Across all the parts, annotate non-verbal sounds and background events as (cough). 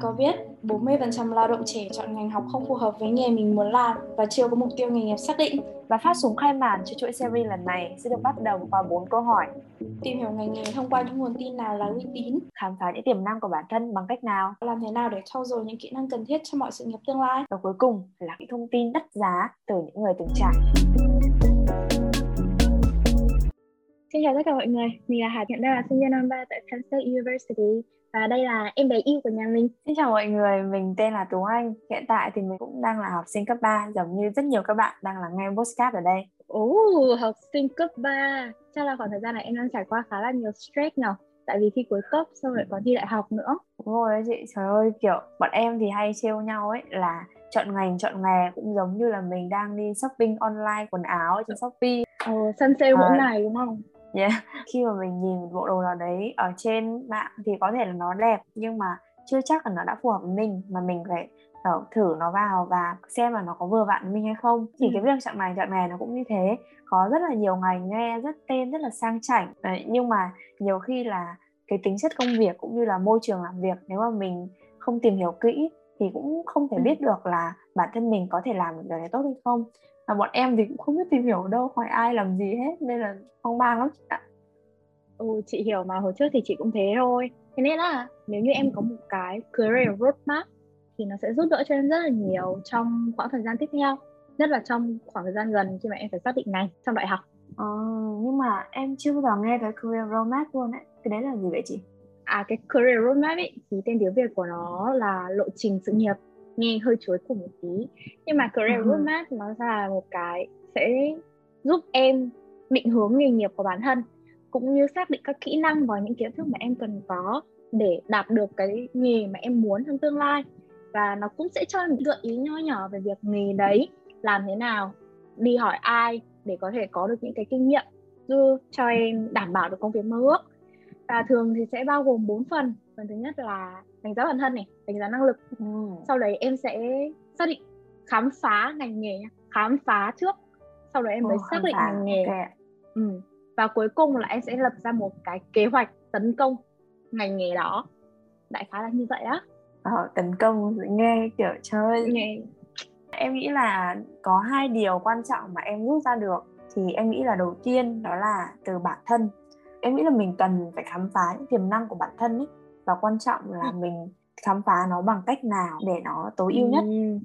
có biết 40% lao động trẻ chọn ngành học không phù hợp với nghề mình muốn làm và chưa có mục tiêu nghề nghiệp xác định. Và phát súng khai màn cho chuỗi series lần này sẽ được bắt đầu qua 4 câu hỏi. Tìm hiểu ngành nghề thông qua những nguồn tin nào là uy tín. Khám phá những tiềm năng của bản thân bằng cách nào. Làm thế nào để trau dồi những kỹ năng cần thiết cho mọi sự nghiệp tương lai. Và cuối cùng là những thông tin đắt giá từ những người từng trải. Xin chào tất cả mọi người, mình là Hà Hiện đang là sinh viên năm 3 tại Penn State University và đây là em bé yêu của nhà mình. Xin chào mọi người, mình tên là Tú Anh. Hiện tại thì mình cũng đang là học sinh cấp 3 giống như rất nhiều các bạn đang là nghe podcast ở đây. Ồ, oh, học sinh cấp 3. Chắc là khoảng thời gian này em đang trải qua khá là nhiều stress nhỉ? Tại vì thi cuối cấp xong rồi còn thi đại học nữa. Đúng rồi đấy chị, trời ơi kiểu bọn em thì hay trêu nhau ấy là chọn ngành chọn nghề cũng giống như là mình đang đi shopping online quần áo trên Shopee. Ồ, oh, săn sale mỗi à, ngày đúng không? Yeah. khi mà mình nhìn một bộ đồ nào đấy ở trên mạng thì có thể là nó đẹp nhưng mà chưa chắc là nó đã phù hợp với mình mà mình phải thử nó vào và xem là nó có vừa vặn với mình hay không thì ừ. cái việc chọn ngành chọn nghề nó cũng như thế có rất là nhiều ngành nghe rất tên rất là sang chảnh đấy, nhưng mà nhiều khi là cái tính chất công việc cũng như là môi trường làm việc nếu mà mình không tìm hiểu kỹ thì cũng không thể ừ. biết được là bản thân mình có thể làm được điều này tốt hay không và bọn em thì cũng không biết tìm hiểu đâu hỏi ai làm gì hết nên là hoang mang lắm. Chị ạ ừ chị hiểu mà hồi trước thì chị cũng thế thôi. Thế nên là nếu như em có một cái career roadmap thì nó sẽ giúp đỡ cho em rất là nhiều trong khoảng thời gian tiếp theo nhất là trong khoảng thời gian gần khi mà em phải xác định ngành trong đại học. Ờ, nhưng mà em chưa bao giờ nghe tới career roadmap luôn ấy. Cái đấy là gì vậy chị? À cái career roadmap ấy thì tên tiếng việt của nó là lộ trình sự nghiệp nghe hơi chuối cùng một tí. Nhưng mà career uh-huh. roadmap nó là một cái sẽ giúp em định hướng nghề nghiệp của bản thân cũng như xác định các kỹ năng và những kiến thức mà em cần có để đạt được cái nghề mà em muốn trong tương lai. Và nó cũng sẽ cho em gợi ý nho nhỏ về việc nghề đấy làm thế nào đi hỏi ai để có thể có được những cái kinh nghiệm giúp cho em đảm bảo được công việc mơ ước. Và thường thì sẽ bao gồm 4 phần phần thứ nhất là đánh giá bản thân này đánh giá năng lực. Ừ. sau đấy em sẽ xác định khám phá ngành nghề khám phá trước. Sau đó em mới Ồ, xác định ngành nghề. okay. ừ. và cuối cùng là em sẽ lập ra một cái kế hoạch tấn công ngành nghề đó. Đại khái là như vậy á. Ờ, tấn công nghe kiểu chơi. Nghe. Em nghĩ là có hai điều quan trọng mà em rút ra được. Thì em nghĩ là đầu tiên đó là từ bản thân. Em nghĩ là mình cần phải khám phá những tiềm năng của bản thân ấy và quan trọng là ừ. mình khám phá nó bằng cách nào để nó tối ưu nhất. Ừ.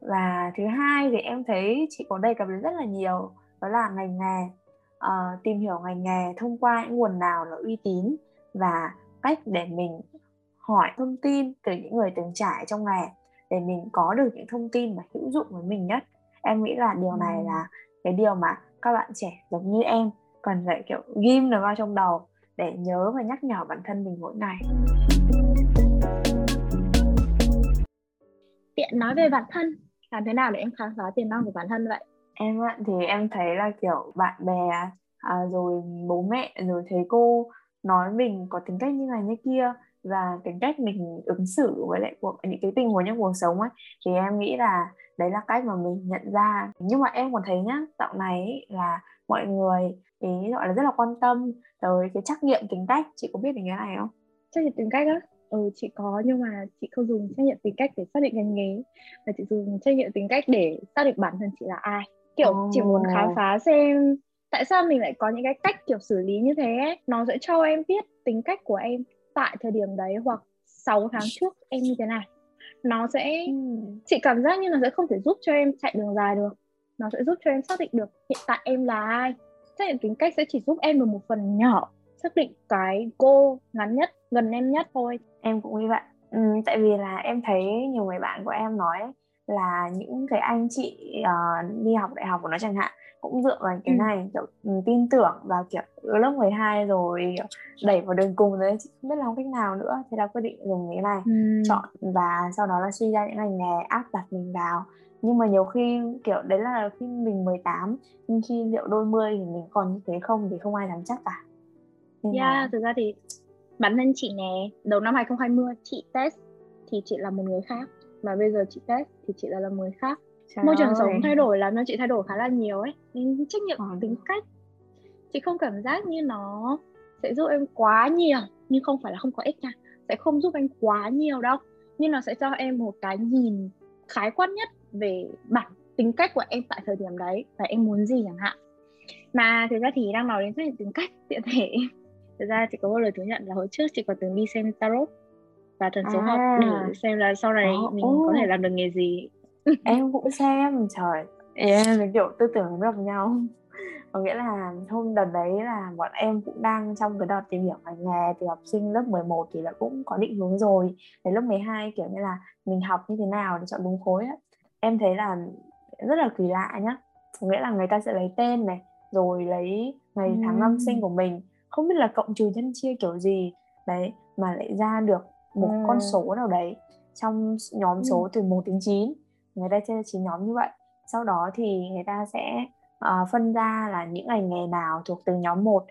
và thứ hai thì em thấy chị có đây cập đến rất là nhiều đó là ngành nghề. Uh, tìm hiểu ngành nghề thông qua những nguồn nào là uy tín và cách để mình hỏi thông tin từ những người từng trải trong nghề để mình có được những thông tin mà hữu dụng với mình nhất. Em nghĩ là điều này là cái điều mà các bạn trẻ giống như em cần phải kiểu ghim nó vào trong đầu để nhớ và nhắc nhở bản thân mình mỗi ngày. Tiện nói về bản thân làm thế nào để em khám phá tiềm năng của bản thân vậy? Em thì em thấy là kiểu bạn bè à, rồi bố mẹ rồi thầy cô nói mình có tính cách như này như kia và tính cách mình ứng xử với lại cuộc những cái tình huống trong cuộc sống ấy thì em nghĩ là đấy là cách mà mình nhận ra. Nhưng mà em còn thấy nhá dạo này ấy, là mọi người ý gọi là rất là quan tâm tới cái trắc nghiệm tính cách. Chị có biết đến cái này không? Trắc nghiệm tính cách á? Ừ chị có nhưng mà chị không dùng trắc nghiệm tính cách để xác định ngành nghề. Mà chị dùng trắc nghiệm tính cách để xác định bản thân chị là ai. Kiểu oh. chỉ muốn khám phá xem tại sao mình lại có những cái cách kiểu xử lý như thế ấy. nó sẽ cho em biết tính cách của em tại thời điểm đấy hoặc 6 tháng trước em như thế nào. Nó sẽ ừ. chị cảm giác như nó sẽ không thể giúp cho em chạy đường dài được. Nó sẽ giúp cho em xác định được hiện tại em là ai xác định tính cách sẽ chỉ giúp em được một phần nhỏ xác định cái cô ngắn nhất gần em nhất thôi em cũng như vậy ừ, tại vì là em thấy nhiều người bạn của em nói là những cái anh chị uh, đi học đại học của nó chẳng hạn cũng dựa vào cái ừ. này kiểu ừ, tin tưởng vào kiểu lớp 12 rồi đẩy vào đường cùng đấy không biết làm cách nào nữa thế là quyết định dùng cái này ừ. chọn và sau đó là suy ra những ngành nghề áp đặt mình vào nhưng mà nhiều khi kiểu đấy là khi mình 18 nhưng khi liệu đôi mươi thì mình còn như thế không thì không ai dám chắc cả. Nên yeah, là... thực ra thì bản thân chị nè đầu năm 2020 chị test thì chị là một người khác. Mà bây giờ chị test thì chị là, là một người khác. Trời môi trường sống thay đổi làm cho chị thay đổi khá là nhiều ấy. Nên trách nhiệm ừ. tính cách chị không cảm giác như nó sẽ giúp em quá nhiều. Nhưng không phải là không có ích nha sẽ không giúp anh quá nhiều đâu. Nhưng nó sẽ cho em một cái nhìn khái quát nhất về bản tính cách của em tại thời điểm đấy và em muốn gì chẳng hạn. Mà thực ra thì đang nói đến chuyện tính cách (laughs) tiện thể. Thực ra chị có một lời thú nhận là hồi trước chị có từng đi xem tarot và thần số à. học để xem là sau này oh, mình oh. có thể làm được nghề gì? (laughs) Em cũng xem trời. Em kiểu tư tưởng gặp nhau. Có nghĩa là hôm đợt đấy là bọn em cũng đang trong cái đợt tìm hiểu ngành nghề từ học sinh lớp 11 thì là cũng có định hướng rồi. Đến lớp 12 kiểu như là mình học như thế nào để chọn đúng khối á em thấy là rất là kỳ lạ nhá. Có nghĩa là người ta sẽ lấy tên này rồi lấy ngày tháng năm sinh của mình. Không biết là cộng trừ nhân chia kiểu gì đấy mà lại ra được một ừ. con số nào đấy trong nhóm số từ 1 đến 9 người ta chia 9 nhóm như vậy. Sau đó thì người ta sẽ uh, phân ra là những ngành nghề nào thuộc từng nhóm 1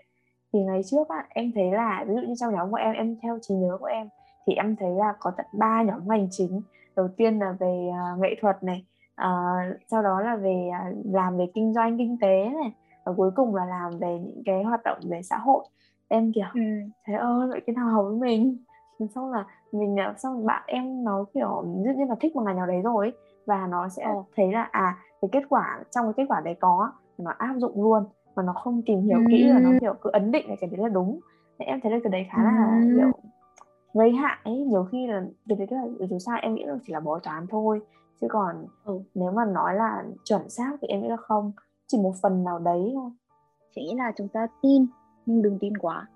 thì ngày trước á, em thấy là ví dụ như trong nhóm của em em theo trí nhớ của em thì em thấy là có tận ba nhóm ngành chính đầu tiên là về uh, nghệ thuật này uh, sau đó là về uh, làm về kinh doanh kinh tế này và cuối cùng là làm về những cái hoạt động về xã hội em kiểu ừ. thế ơi vậy cái nào hợp với mình xong là mình xong bạn em nó kiểu dụ như là thích một ngành nào đấy rồi và nó sẽ ừ. thấy là à cái kết quả trong cái kết quả đấy có nó áp dụng luôn mà nó không tìm hiểu ừ. kỹ và nó kiểu cứ ấn định là cái đấy là đúng thế em thấy là cái đấy khá là ừ. kiểu gây hại ấy nhiều khi là cái đấy là dù sao em nghĩ là chỉ là bói toán thôi. Chứ còn ừ. nếu mà nói là chuẩn xác thì em nghĩ là không. Chỉ một phần nào đấy thôi. Chị nghĩ là chúng ta tin nhưng đừng tin quá.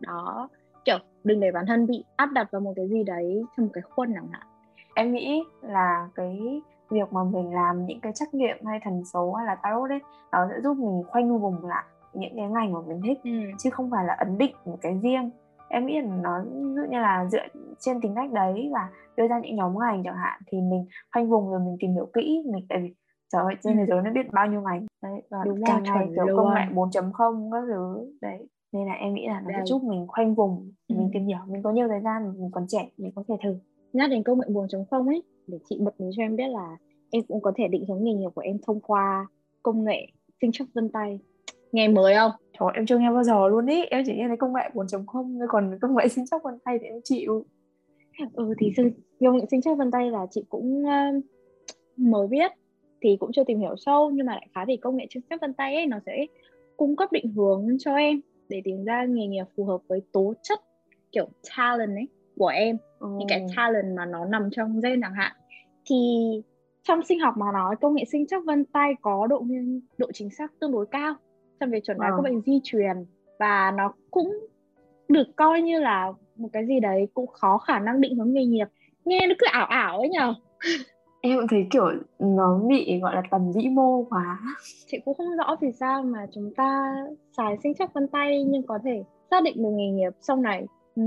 Đó kiểu đừng để bản thân bị áp đặt vào một cái gì đấy trong một cái khuôn nào hạn. Em nghĩ là cái việc mà mình làm những cái trắc nghiệm hay thần số hay là tarot đấy nó sẽ giúp mình khoanh vùng lại những cái ngành mà mình thích. Ừ. chứ không phải là ấn định một cái riêng em nghĩ là nó dụ như là dựa trên tính cách đấy và đưa ra những nhóm ngành chẳng hạn thì mình khoanh vùng rồi mình tìm hiểu kỹ mình tại vì trời ơi trên ừ. thế giới nó biết bao nhiêu ngành. Đấy và Đúng càng ngày kiểu công nghệ 4.0 các thứ đấy. Nên là em nghĩ là nó sẽ giúp mình khoanh vùng ừ. mình tìm hiểu mình có nhiều thời gian mình còn trẻ mình có thể thử. Nhắc đến công nghệ 4.0 ấy để chị bật mí cho em biết là em cũng có thể định hướng nghề nghiệp của em thông qua công nghệ sinh chắc vân tay. Nghe mới không Trời em chưa nghe bao giờ luôn ý. Em chỉ nghe thấy công nghệ 4.0 Còn công nghệ sinh chắc vân tay thì em chịu. Ừ thì công nghệ sinh chắc vân tay là chị cũng uh, mới biết Thì cũng chưa tìm hiểu sâu Nhưng mà lại khá thì công nghệ sinh chắc vân tay ấy Nó sẽ cung cấp định hướng cho em Để tìm ra nghề nghiệp phù hợp với tố chất Kiểu talent ấy của em. Ừ. Những cái talent mà nó nằm trong gen chẳng hạn. Thì trong sinh học mà nói công nghệ sinh chắc vân tay có độ độ chính xác tương đối cao trong việc chuẩn đoán wow. các bệnh di truyền. Và nó cũng được coi như là một cái gì đấy cũng khó khả năng định hướng nghề nghiệp. Nghe nó cứ ảo ảo ấy nhở (laughs) em cũng thấy kiểu nó bị gọi là tầm vĩ mô quá. Chị cũng không rõ vì sao mà chúng ta xài sinh chắc vân tay nhưng có thể xác định được nghề nghiệp sau này. Ừ,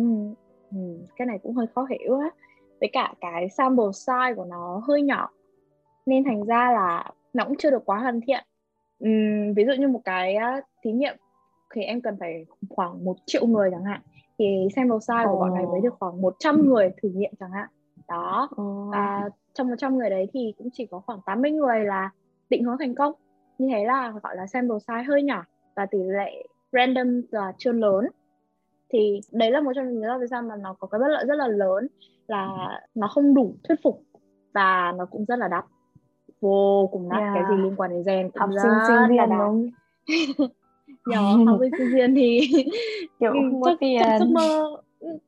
ừ, cái này cũng hơi khó hiểu á. Với cả cái sample size của nó hơi nhỏ. Nên thành ra là nó cũng chưa được quá hoàn thiện uhm, ví dụ như một cái thí nghiệm thì em cần phải khoảng một triệu người chẳng hạn thì sample size của bọn này mới được khoảng 100 người thử nghiệm chẳng hạn. Đó và trong 100 người đấy thì cũng chỉ có khoảng 80 người là định hướng thành công. Như thế là gọi là sample size hơi nhỏ và tỷ lệ random là chưa lớn. Thì đấy là một trong những lý do vì sao mà nó có cái bất lợi rất là lớn là nó không đủ thuyết phục và nó cũng rất là đắt vô cùng đắt yeah. cái gì liên quan đến gen học sinh sinh viên đúng (laughs) nhỏ học sinh sinh viên thì (laughs) kiểu không có tiền giấc mơ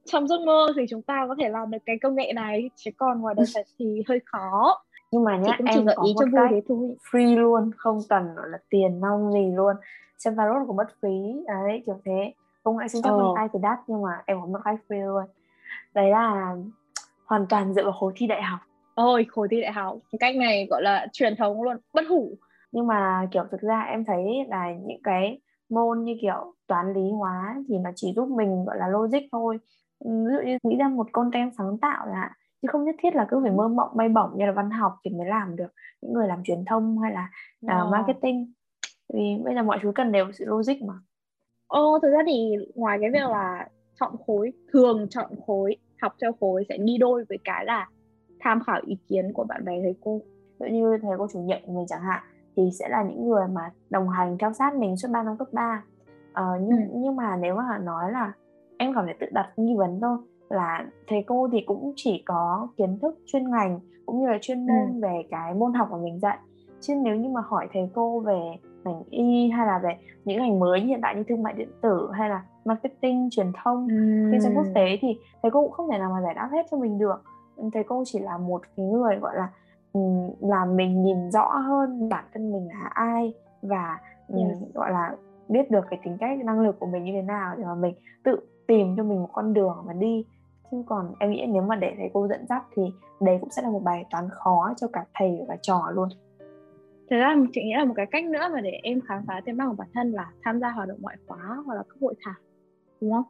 trong giấc mơ thì chúng ta có thể làm được cái công nghệ này chứ còn ngoài đời thật thì hơi khó. Nhưng mà nhá em gợi ý cho vui thế thôi. free luôn không cần là tiền nong gì luôn. Xem tarot cũng mất phí đấy kiểu thế. Công nghệ sinh chắc ờ. ai thì đắt nhưng mà em có một cái free luôn. Đấy là hoàn toàn dựa vào khối thi đại học ôi khối thi đại học. Cách này gọi là truyền thống luôn bất hủ. Nhưng mà kiểu thực ra em thấy là những cái môn như kiểu toán lý hóa thì nó chỉ giúp mình gọi là logic thôi. Ví dụ như nghĩ ra một content sáng tạo là chứ không nhất thiết là cứ phải mơ mộng bay bổng như là văn học thì mới làm được. Những người làm truyền thông hay là uh, marketing vì bây giờ mọi thứ cần đều sự logic mà. Ồ, thực ra thì ngoài cái việc là chọn khối thường chọn khối học theo khối sẽ đi đôi với cái là tham khảo ý kiến của bạn bè thầy cô dụ như thầy cô chủ nhiệm của mình chẳng hạn thì sẽ là những người mà đồng hành theo sát mình suốt 3 năm cấp 3 ờ, nhưng ừ. nhưng mà nếu mà nói là em còn phải tự đặt nghi vấn thôi là thầy cô thì cũng chỉ có kiến thức chuyên ngành cũng như là chuyên môn ừ. về cái môn học mà mình dạy chứ nếu như mà hỏi thầy cô về ngành y hay là về những ngành mới hiện tại như thương mại điện tử hay là marketing truyền thông kinh doanh quốc tế thì thầy cô cũng không thể nào mà giải đáp hết cho mình được thầy cô chỉ là một cái người gọi là làm mình nhìn rõ hơn bản thân mình là ai và yes. gọi là biết được cái tính cách năng lực của mình như thế nào để mà mình tự tìm cho mình một con đường mà đi chứ còn em nghĩ nếu mà để thầy cô dẫn dắt thì đấy cũng sẽ là một bài toán khó cho cả thầy và trò luôn Thật ra chị nghĩ là một cái cách nữa mà để em khám phá tiềm năng của bản thân là tham gia hoạt động ngoại khóa hoặc là các hội thảo đúng không?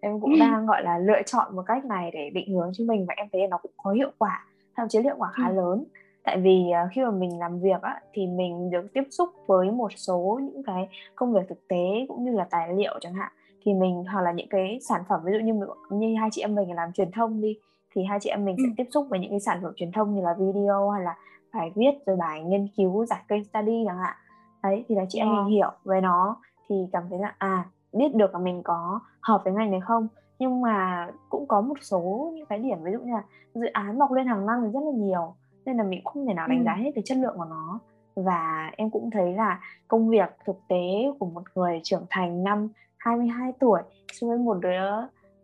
Em cũng đang gọi là lựa chọn một cách này để định hướng cho mình và em thấy nó cũng có hiệu quả, thậm chí hiệu quả khá lớn. Tại vì uh, khi mà mình làm việc á, thì mình được tiếp xúc với một số những cái công việc thực tế cũng như là tài liệu chẳng hạn thì mình hoặc là những cái sản phẩm ví dụ như như hai chị em mình làm truyền thông đi thì hai chị em mình sẽ tiếp xúc với những cái sản phẩm truyền thông như là video hay là bài viết rồi bài nghiên cứu giải case study chẳng hạn. Đấy thì là chị em mình hiểu về nó thì cảm thấy là à biết được là mình có hợp với ngành này không. Nhưng mà cũng có một số những cái điểm ví dụ như là dự án mọc lên hàng năm thì rất là nhiều nên là mình không thể nào đánh giá hết cái chất lượng của nó. Và em cũng thấy là công việc thực tế của một người trưởng thành năm 22 tuổi so với một đứa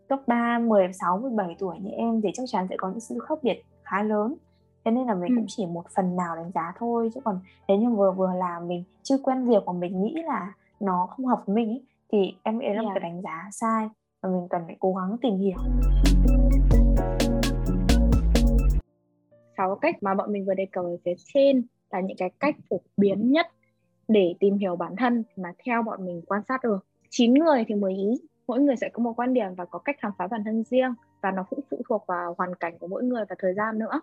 cấp 3, 16, 17 tuổi như em thì chắc chắn sẽ có những sự khác biệt khá lớn. Thế nên là mình ừ. cũng chỉ một phần nào đánh giá thôi chứ còn nếu như vừa vừa làm mình chưa quen việc mà mình nghĩ là nó không hợp với mình ý, thì em nghĩ là yeah. một cái đánh giá sai và mình cần phải cố gắng tìm hiểu. Sáu cách mà bọn mình vừa đề cập ở phía trên là những cái cách phổ biến nhất để tìm hiểu bản thân mà theo bọn mình quan sát được. 9 người thì 10 ý. Mỗi người sẽ có một quan điểm và có cách khám phá bản thân riêng và nó cũng phụ thuộc vào hoàn cảnh của mỗi người và thời gian nữa.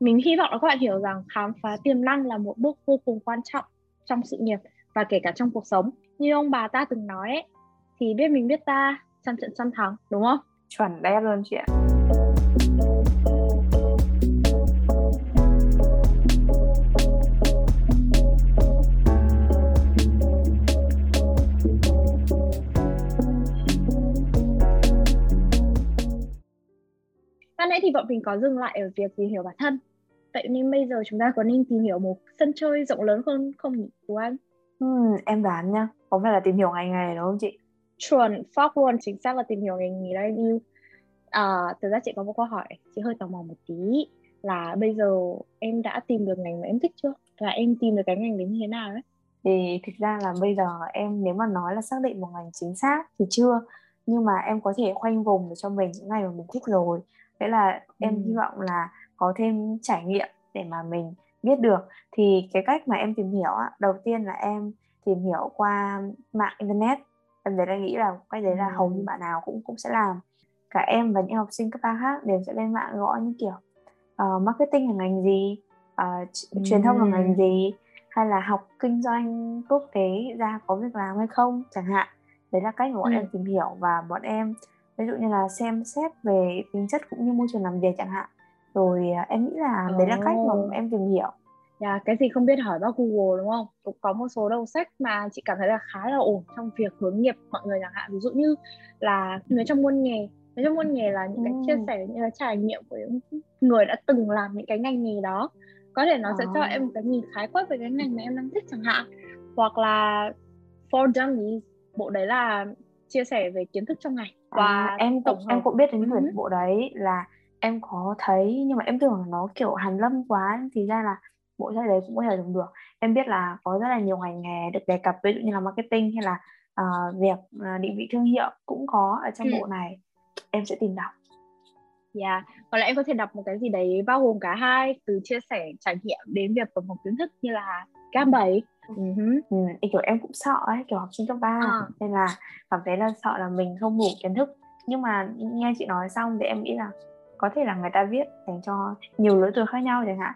Mình hy vọng là các bạn hiểu rằng khám phá tiềm năng là một bước vô cùng quan trọng trong sự nghiệp và kể cả trong cuộc sống. Như ông bà ta từng nói ấy, thì biết mình biết ta trăm trận trăm thắng đúng không? Chuẩn đét luôn chị ạ. Ban nãy thì bọn mình có dừng lại ở việc tìm hiểu bản thân. Vậy nên bây giờ chúng ta có nên tìm hiểu một sân chơi rộng lớn hơn không nhỉ tú anh ừ, em đoán nha có phải là tìm hiểu ngành nghề đúng không chị? Chuẩn Fox luôn chính xác là tìm hiểu ngành nghề đây như à, thực ra chị có một câu hỏi chị hơi tò mò một tí. Là bây giờ em đã tìm được ngành mà em thích chưa? Là em tìm được cái ngành đấy như thế nào đấy thì thực ra là bây giờ em nếu mà nói là xác định một ngành chính xác thì chưa. Nhưng mà em có thể khoanh vùng để cho mình những ngành mà mình thích rồi. Thế là em ừ. hy vọng là có thêm trải nghiệm để mà mình biết được. Thì cái cách mà em tìm hiểu á, đầu tiên là em tìm hiểu qua mạng internet. Em thấy là nghĩ là cách đấy là hầu như bạn nào cũng cũng sẽ làm. Cả em và những học sinh cấp ba khác đều sẽ lên mạng gõ những kiểu uh, marketing là ngành gì? Uh, ừ. truyền thông là ngành gì? Hay là học kinh doanh quốc tế ra có việc làm hay không? Chẳng hạn. Đấy là cách mà bọn ừ. em tìm hiểu và bọn em ví dụ như là xem xét về tính chất cũng như môi trường làm việc chẳng hạn rồi à, em nghĩ là đấy là cách mà em tìm hiểu. Yeah, dạ, cái gì không biết hỏi bác Google đúng không? Cũng có một số đầu sách mà chị cảm thấy là khá là ổn trong việc hướng nghiệp mọi người chẳng hạn. Ví dụ như là người trong môn nghề. Người trong môn nghề là những cái chia sẻ những cái trải nghiệm của những người đã từng làm những cái ngành nghề đó. Có thể nó à. sẽ cho em một cái nhìn khái quát về cái ngành mà em đang thích chẳng hạn. Hoặc là for dummies bộ đấy là chia sẻ về kiến thức trong ngành và à, em cũng em cũng biết đến ừ. bộ đấy là em có thấy nhưng mà em tưởng nó kiểu hàn lâm quá thì ra là bộ sách đấy cũng có thể dùng được em biết là có rất là nhiều ngành nghề được đề cập ví dụ như là marketing hay là uh, việc uh, định vị thương hiệu cũng có ở trong ừ. bộ này em sẽ tìm đọc Dạ, yeah. còn lại em có thể đọc một cái gì đấy bao gồm cả hai từ chia sẻ trải nghiệm đến việc tổng hợp kiến thức như là cam bảy uh-huh. ừ, kiểu em cũng sợ ấy kiểu học sinh cấp 3 à. nên là cảm thấy là sợ là mình không đủ kiến thức nhưng mà nghe chị nói xong thì em nghĩ là có thể là người ta viết dành cho nhiều lứa tuổi khác nhau chẳng hạn.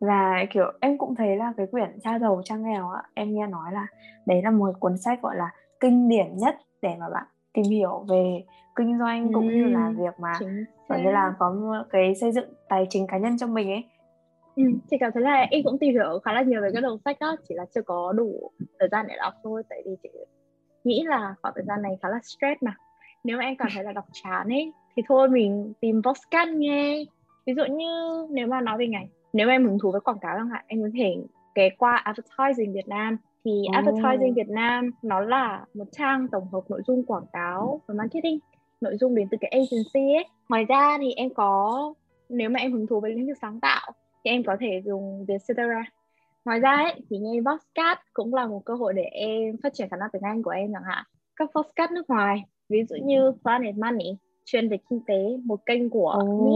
Và kiểu em cũng thấy là cái quyển cha giàu cha nghèo á em nghe nói là đấy là một cuốn sách gọi là kinh điển nhất để mà bạn tìm hiểu về kinh doanh cũng như là việc mà gọi như là có cái xây dựng tài chính cá nhân cho mình ấy. Ừ, chị cảm thấy là em cũng tìm hiểu khá là nhiều về cái đầu sách đó chỉ là chưa có đủ thời gian để đọc thôi tại vì chị nghĩ là khoảng thời gian này khá là stress mà. Nếu mà em cảm thấy là đọc chán ấy thì thôi mình tìm podcast nghe. Ví dụ như nếu mà nói về ngành nếu em hứng thú với quảng cáo chẳng hạn em có thể ghé qua advertising Việt Nam. Thì oh. advertising Việt Nam nó là một trang tổng hợp nội dung quảng cáo và marketing nội dung đến từ cái agency ấy. Ngoài ra thì em có nếu mà em hứng thú với lĩnh vực sáng tạo thì em có thể dùng Vietcetera. Ngoài ra ấy, thì nghe podcast cũng là một cơ hội để em phát triển khả năng tiếng Anh của em chẳng hạn. Các podcast nước ngoài ví dụ như Planet Money chuyên về kinh tế một kênh của oh. Mỹ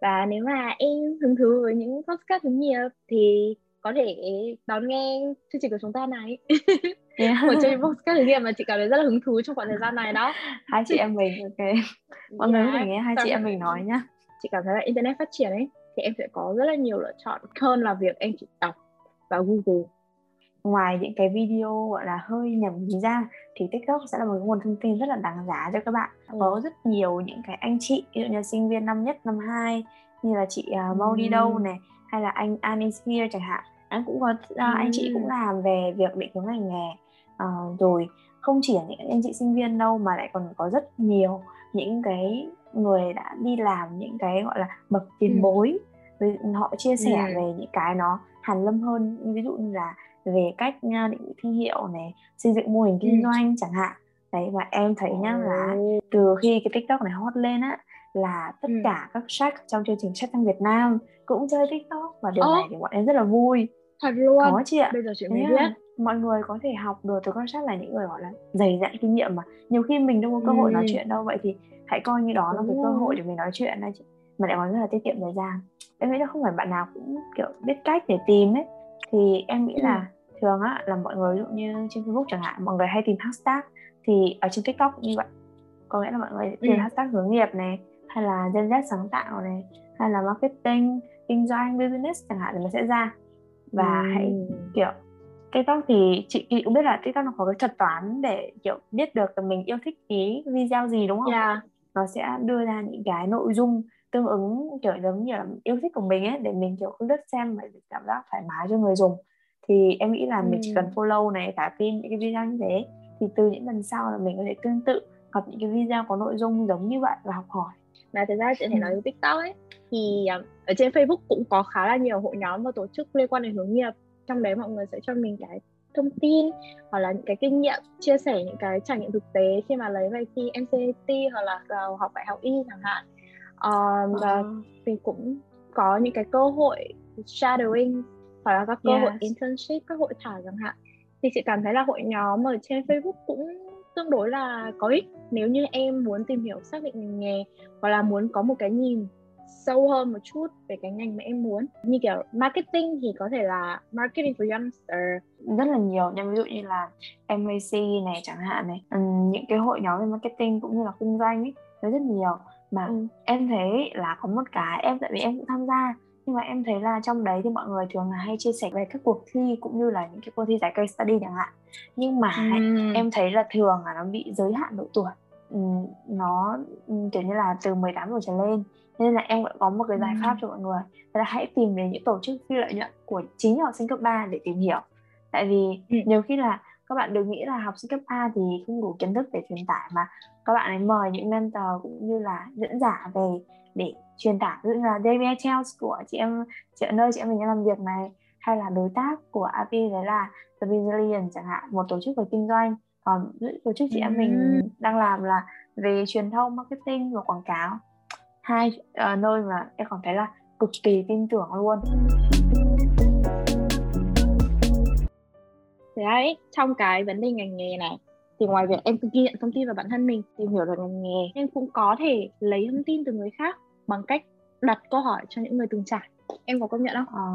và nếu mà em hứng thú với những podcast hướng nghiệp thì có thể đón nghe chương trình của chúng ta này. (laughs) Yeah. một trong những podcast hướng nghiệp mà chị cảm thấy rất là hứng thú trong khoảng thời gian này đó. Hai chị em mình ok. Mọi người có thể nghe hai chị em mình nói nhá. Chị cảm thấy là internet phát triển ấy thì em sẽ có rất là nhiều lựa chọn hơn là việc em chỉ đọc vào Google ngoài những cái video gọi là hơi nhầm ra thì TikTok sẽ là một nguồn thông tin rất là đáng giá cho các bạn. Ừ. có rất nhiều những cái anh chị ví dụ như sinh viên năm nhất năm hai như là chị uh, Mau đi đâu này hay là anh Anis here chẳng hạn. Anh cũng có uh, anh chị cũng làm về việc định hướng ngành nghề. Uh, rồi không chỉ là những anh chị sinh viên đâu mà lại còn có rất nhiều những cái người đã đi làm những cái gọi là bậc tiền bối với họ chia sẻ ừ. về những cái nó hàn lâm hơn ví dụ như là về cách định thương hiệu này xây dựng mô hình kinh doanh chẳng hạn. Đấy và em thấy nhá là từ khi cái tiktok này hot lên á là tất ừ. cả các sách trong chương trình sách tăng Việt Nam cũng chơi tiktok và điều Ô. này thì bọn em rất là vui. Thật luôn! Có chị ạ. Bây giờ chị mới biết. mọi người có thể học được từ con sách là những người gọi là dày dặn kinh nghiệm mà nhiều khi mình đâu có cơ hội ừ. nói chuyện đâu. Vậy thì hãy coi như đó là cái cơ hội để mình nói chuyện này chị mà lại còn rất là tiết kiệm thời gian em nghĩ là không phải bạn nào cũng kiểu biết cách để tìm ấy thì em nghĩ là thường á là mọi người ví dụ như trên Facebook chẳng hạn mọi người hay tìm hashtag thì ở trên TikTok cũng như vậy có nghĩa là mọi người tìm ừ. hashtag hướng nghiệp này hay là Gen Z sáng tạo này hay là marketing kinh doanh business chẳng hạn thì nó sẽ ra và ừ. hãy kiểu TikTok thì chị cũng biết là TikTok nó có cái thuật toán để kiểu biết được là mình yêu thích cái video gì đúng không? Yeah. Nó sẽ đưa ra những cái nội dung tương ứng kiểu giống như là yêu thích của mình ấy để mình kiểu không đứt xem và cảm giác thoải mái cho người dùng. Thì em nghĩ là ừ. mình chỉ cần follow này thả tim những cái video như thế thì từ những lần sau là mình có thể tương tự gặp những cái video có nội dung giống như vậy và học hỏi. Mà thực ra chị thể nói với tiktok ấy thì à, ở trên facebook cũng có khá là nhiều hội nhóm và tổ chức liên quan đến hướng nghiệp. Trong đấy mọi người sẽ cho mình cái thông tin hoặc là những cái kinh nghiệm chia sẻ những cái trải nghiệm thực tế khi mà lấy bài thi NCT hoặc là vào học đại học y chẳng hạn um, và uh. mình cũng có những cái cơ hội shadowing hoặc là các cơ yes. hội internship các hội thảo chẳng hạn. Thì chị cảm thấy là hội nhóm ở trên Facebook cũng tương đối là có ích. Nếu như em muốn tìm hiểu xác định ngành nghề hoặc là muốn có một cái nhìn sâu hơn một chút về cái ngành mà em muốn. Như kiểu marketing thì có thể là marketing for youngster. Rất là nhiều nhưng ví dụ như là MAC này chẳng hạn này. Những cái hội nhóm về marketing cũng như là kinh doanh ấy nó rất nhiều mà ừ. em thấy là có một cái em tại vì em cũng tham gia nhưng mà em thấy là trong đấy thì mọi người thường là hay chia sẻ về các cuộc thi cũng như là những cái cuộc thi giải case study chẳng hạn nhưng mà ừ. em thấy là thường là nó bị giới hạn độ tuổi ừ, nó ừ, kiểu như là từ 18 tuổi trở lên nên là em vẫn có một cái giải pháp cho mọi người đó là hãy tìm đến những tổ chức phi lợi nhuận của chính học sinh cấp 3 để tìm hiểu tại vì ừ. nhiều khi là các bạn đừng nghĩ là học sinh cấp 3 thì không đủ kiến thức để truyền tải mà. Các bạn ấy mời những mentor cũng như là dẫn giả về để truyền tải. Ví dụ như là David Chels của chị em chị nơi chị em mình làm việc này hay là đối tác của AP đấy là The Brazilian chẳng hạn một tổ chức về kinh doanh. Còn tổ chức chị em mình đang làm là về truyền thông marketing và quảng cáo. Hai uh, nơi mà em còn thấy là cực kỳ tin tưởng luôn Thế đấy, trong cái vấn đề ngành nghề này thì ngoài việc em ghi nhận thông tin về bản thân mình tìm hiểu được ngành nghề em cũng có thể lấy thông tin từ người khác bằng cách đặt câu hỏi cho những người từng trải em có công nhận không? À,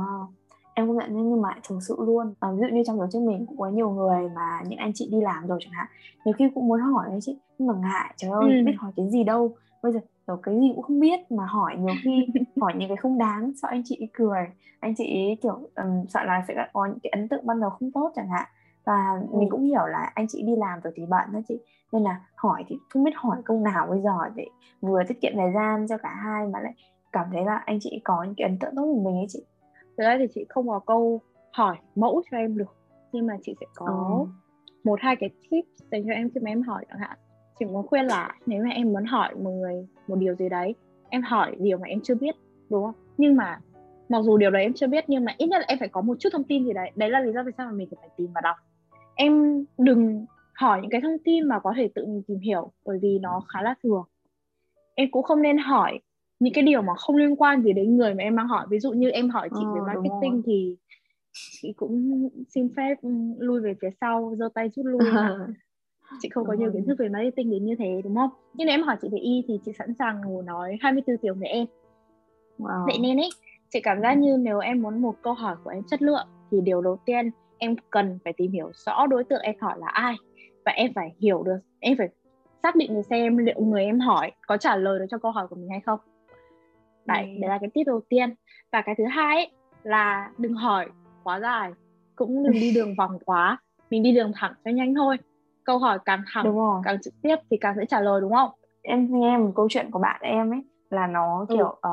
em công nhận nhưng mà thực sự luôn à, ví dụ như trong tổ chức mình cũng có nhiều người mà những anh chị đi làm rồi chẳng hạn nhiều khi cũng muốn hỏi đấy chị nhưng mà ngại trời ơi ừ. biết hỏi cái gì đâu bây giờ kiểu cái gì cũng không biết mà hỏi nhiều khi (laughs) hỏi những cái không đáng sợ anh chị cười. Anh chị kiểu um, sợ là sẽ có những cái ấn tượng ban đầu không tốt chẳng hạn. Và ừ. mình cũng hiểu là anh chị đi làm rồi thì bận đó chị. Nên là hỏi thì không biết hỏi câu nào bây giờ để vừa tiết kiệm thời gian cho cả hai mà lại cảm thấy là anh chị có những cái ấn tượng tốt của mình ấy chị. Thực ra thì chị không có câu hỏi mẫu cho em được nhưng mà chị sẽ có ừ. một hai cái tips dành cho em khi mà em hỏi chẳng hạn chị muốn khuyên là nếu mà em muốn hỏi một người một điều gì đấy em hỏi điều mà em chưa biết đúng không? Nhưng mà mặc dù điều đấy em chưa biết nhưng mà ít nhất là em phải có một chút thông tin gì đấy. Đấy là lý do vì sao mà mình phải tìm và đọc. Em đừng hỏi những cái thông tin mà có thể tự mình tìm hiểu bởi vì nó khá là thường em cũng không nên hỏi những cái điều mà không liên quan gì đến người mà em đang hỏi. Ví dụ như em hỏi chị ờ, về marketing thì chị cũng xin phép lui về phía sau giơ tay rút lui (laughs) chị không có nhiều kiến thức về marketing đến như thế đúng không? Nhưng nếu em hỏi chị về y thì chị sẵn sàng ngồi nói 24 tiếng với em. Wow. vậy nên ấy chị cảm giác như nếu em muốn một câu hỏi của em chất lượng thì điều đầu tiên em cần phải tìm hiểu rõ đối tượng em hỏi là ai. Và em phải hiểu được em phải xác định được xem liệu người em hỏi có trả lời được cho câu hỏi của mình hay không. Đấy ừ. đấy là cái tip đầu tiên. Và cái thứ hai ấy, là đừng hỏi quá dài cũng đừng đi đường vòng quá. Mình đi đường thẳng cho nhanh thôi câu hỏi càng thẳng đúng rồi. càng trực tiếp thì càng sẽ trả lời đúng không em nghe một câu chuyện của bạn em ấy là nó ừ. kiểu ừ.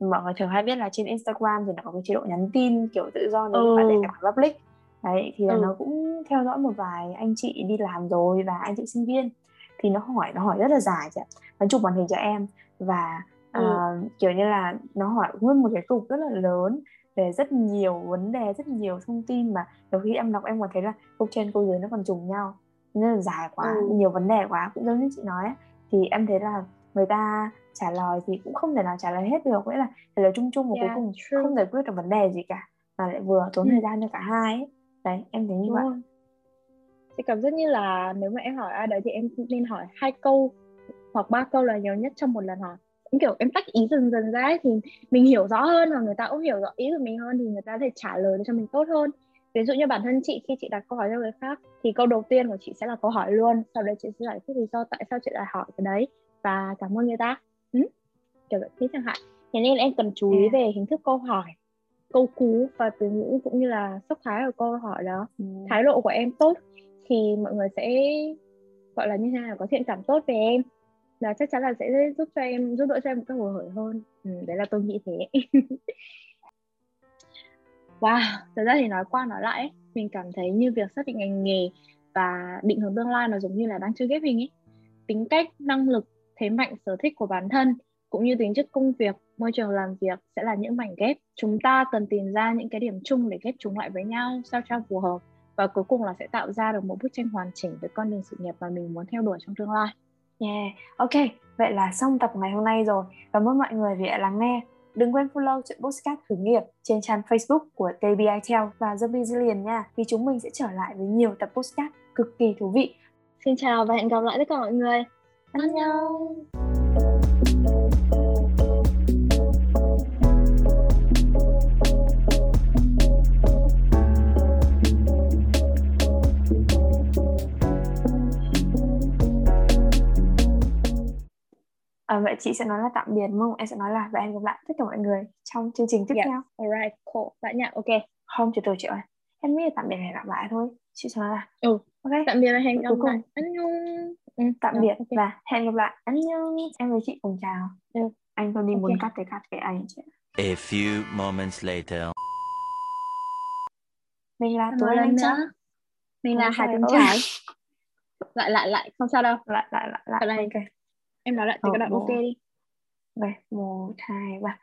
uh, mọi người thường hay biết là trên Instagram thì nó có cái chế độ nhắn tin kiểu tự do nếu ừ. bạn để tài khoản public đấy thì là ừ. nó cũng theo dõi một vài anh chị đi làm rồi và anh chị sinh viên thì nó hỏi nó hỏi rất là dài chị nó chụp màn hình cho em và ừ. uh, kiểu như là nó hỏi nguyên một cái cục rất là lớn về rất nhiều vấn đề rất nhiều thông tin mà nhiều khi em đọc em còn thấy là câu trên câu dưới nó còn trùng nhau nên là dài quá ừ. nhiều vấn đề quá cũng giống như chị nói ấy, thì em thấy là người ta trả lời thì cũng không thể nào trả lời hết được nghĩa là trả lời chung chung và yeah, cuối cùng true. không giải quyết được vấn đề gì cả mà lại vừa tốn ừ. thời gian cho cả hai ấy. đấy em thấy như Đúng vậy rồi. thì cảm giác như là nếu mà em hỏi ai đấy thì em nên hỏi hai câu hoặc ba câu là nhiều nhất trong một lần hỏi kiểu em tách ý dần dần ra ấy, thì mình hiểu rõ hơn và người ta cũng hiểu rõ ý của mình hơn thì người ta thể trả lời cho mình tốt hơn ví dụ như bản thân chị khi chị đặt câu hỏi cho người khác thì câu đầu tiên của chị sẽ là câu hỏi luôn. Sau đấy chị sẽ giải thích lý do tại sao chị lại hỏi cái đấy. Và cảm ơn người ta. Ừ? kiểu vậy thế chẳng hạn. Thế nên em cần chú ý về hình thức câu hỏi câu cú và từ ngữ cũng như là sắc thái của câu hỏi đó. Ừ. thái độ của em tốt thì mọi người sẽ gọi là như thế nào có thiện cảm tốt về em. Là chắc chắn là sẽ giúp cho em giúp đỡ cho em một cách hồ hởi hơn. Ừ, đấy là tôi nghĩ thế (laughs) wow thật ra thì nói qua nói lại mình cảm thấy như việc xác định ngành nghề và định hướng tương lai nó giống như là đang chơi ghép hình ấy tính cách năng lực thế mạnh sở thích của bản thân cũng như tính chất công việc môi trường làm việc sẽ là những mảnh ghép chúng ta cần tìm ra những cái điểm chung để ghép chúng lại với nhau sao cho phù hợp và cuối cùng là sẽ tạo ra được một bức tranh hoàn chỉnh với con đường sự nghiệp mà mình muốn theo đuổi trong tương lai Yeah, ok, vậy là xong tập ngày hôm nay rồi. Cảm ơn mọi người vì đã lắng nghe. Đừng quên follow chuyện podcast khởi nghiệp trên trang Facebook của TBITEL và The Resilient nha, vì chúng mình sẽ trở lại với nhiều tập podcast cực kỳ thú vị. Xin chào và hẹn gặp lại tất cả mọi người. Annyeong! Chị sẽ nói là tạm biệt đúng không? Em sẽ nói là và hẹn gặp lại tất cả mọi người trong chương trình tiếp yeah. theo. Alright, cool. Bạn nhỉ? Ok. Không, từ từ chị ơi. Em nghĩ là tạm biệt và hẹn gặp lại thôi. Chị sẽ nói là Ừ. Ok. Tạm biệt và hẹn gặp lại. Annyeong. Ừ, tạm biệt okay. và hẹn gặp lại. Annyeong. Em với chị cùng chào. Ừ. Anh còn đi okay. muốn cắt thì cắt cái anh chị. A few moments later. Mình là Tuấn Anh nữa. Mình là Hà Tấn Trái. lại lại lại không sao đâu. Lại lại lại lại. lại. Okay em nói lại từ cái đoạn ok đi. Vậy một hai ba